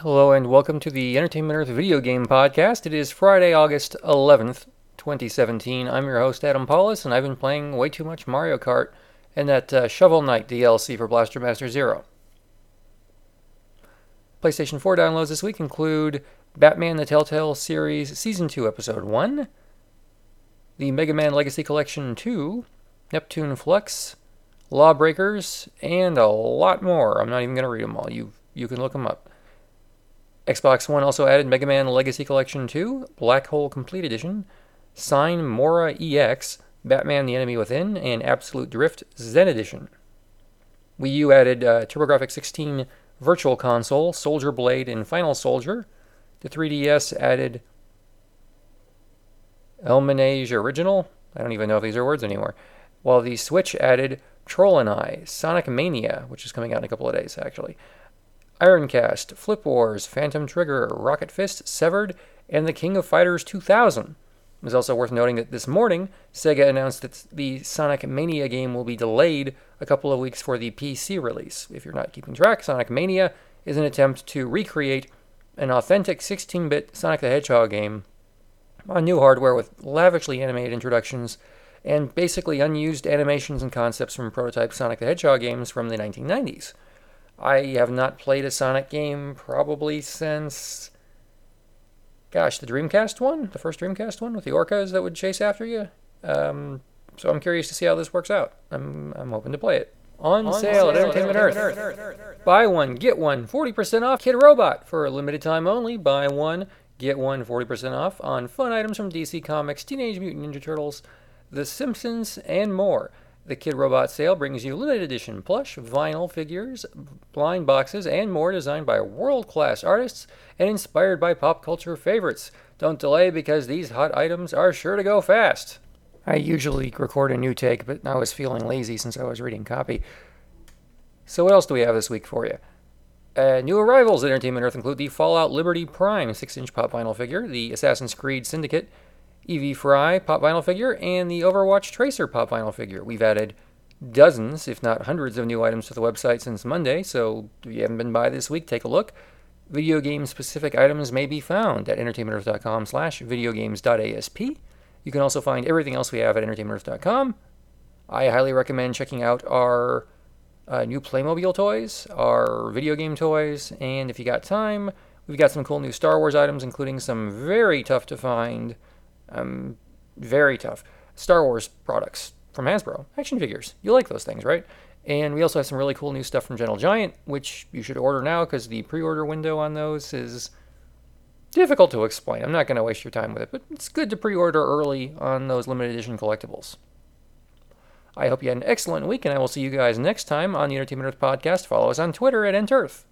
Hello and welcome to the Entertainment Earth video game podcast. It is Friday, August 11th, 2017. I'm your host, Adam Pawlus, and I've been playing way too much Mario Kart and that uh, Shovel Knight DLC for Blaster Master Zero. PlayStation 4 downloads this week include Batman the Telltale Series Season 2, Episode 1, the Mega Man Legacy Collection 2, Neptune Flux, Lawbreakers, and a lot more. I'm not even going to read them all. You, you can look them up. Xbox One also added Mega Man Legacy Collection 2, Black Hole Complete Edition, Sine Mora EX, Batman the Enemy Within, and Absolute Drift Zen Edition. Wii U added uh, TurboGrafx 16 Virtual Console, Soldier Blade, and Final Soldier. The 3DS added Elminage Original. I don't even know if these are words anymore. While the Switch added Troll and I, Sonic Mania, which is coming out in a couple of days actually, Ironcast, Flip Wars, Phantom Trigger, Rocket Fist, Severed, and The King of Fighters 2000. It is also worth noting that this morning, Sega announced that the Sonic Mania game will be delayed a couple of weeks for the PC release. If you're not keeping track, Sonic Mania is an attempt to recreate an authentic 16 bit Sonic the Hedgehog game on new hardware with lavishly animated introductions and basically unused animations and concepts from prototype Sonic the Hedgehog games from the 1990s. I have not played a Sonic game probably since, gosh, the Dreamcast one, the first Dreamcast one with the orcas that would chase after you. Um, so I'm curious to see how this works out. I'm I'm hoping to play it. On, On sale, sale, at Entertainment, Entertainment Earth. Earth. Earth. Buy one, get one, 40% off Kidrobot for a limited time only. Buy one, get one, 40% off on fun items from DC Comics, Teenage Mutant Ninja Turtles, The Simpsons, and more. The Kidrobot sale brings you limited edition plush, vinyl figures, blind boxes, and more designed by world class artists and inspired by pop culture favorites. Don't delay because these hot items are sure to go fast. I usually record a new take, but I was feeling lazy since I was reading copy. So, what else do we have this week for you? Uh, new arrivals at Entertainment Earth include the Fallout Liberty Prime 6 inch pop vinyl figure, the Assassin's Creed Syndicate Evie Fry pop vinyl figure, and the Overwatch Tracer pop vinyl figure. We've added dozens, if not hundreds, of new items to the website since Monday, so if you haven't been by this week, take a look. Video game specific items may be found at entertainmentearth.com slash videogames.asp. You can also find everything else we have at entertainmentearth.com. I highly recommend checking out our uh, new Playmobil toys, our video game toys, and if you got time, we've got some cool new Star Wars items, including some very tough to find um, very tough. Star Wars products from Hasbro, action figures. You like those things, right? And we also have some really cool new stuff from Gentle Giant, which you should order now because the pre order window on those is difficult to explain. I'm not going to waste your time with it, but it's good to pre order early on those limited edition collectibles. I hope you had an excellent week, and I will see you guys next time on the Entertainment Earth podcast. Follow us on Twitter at EntEarth.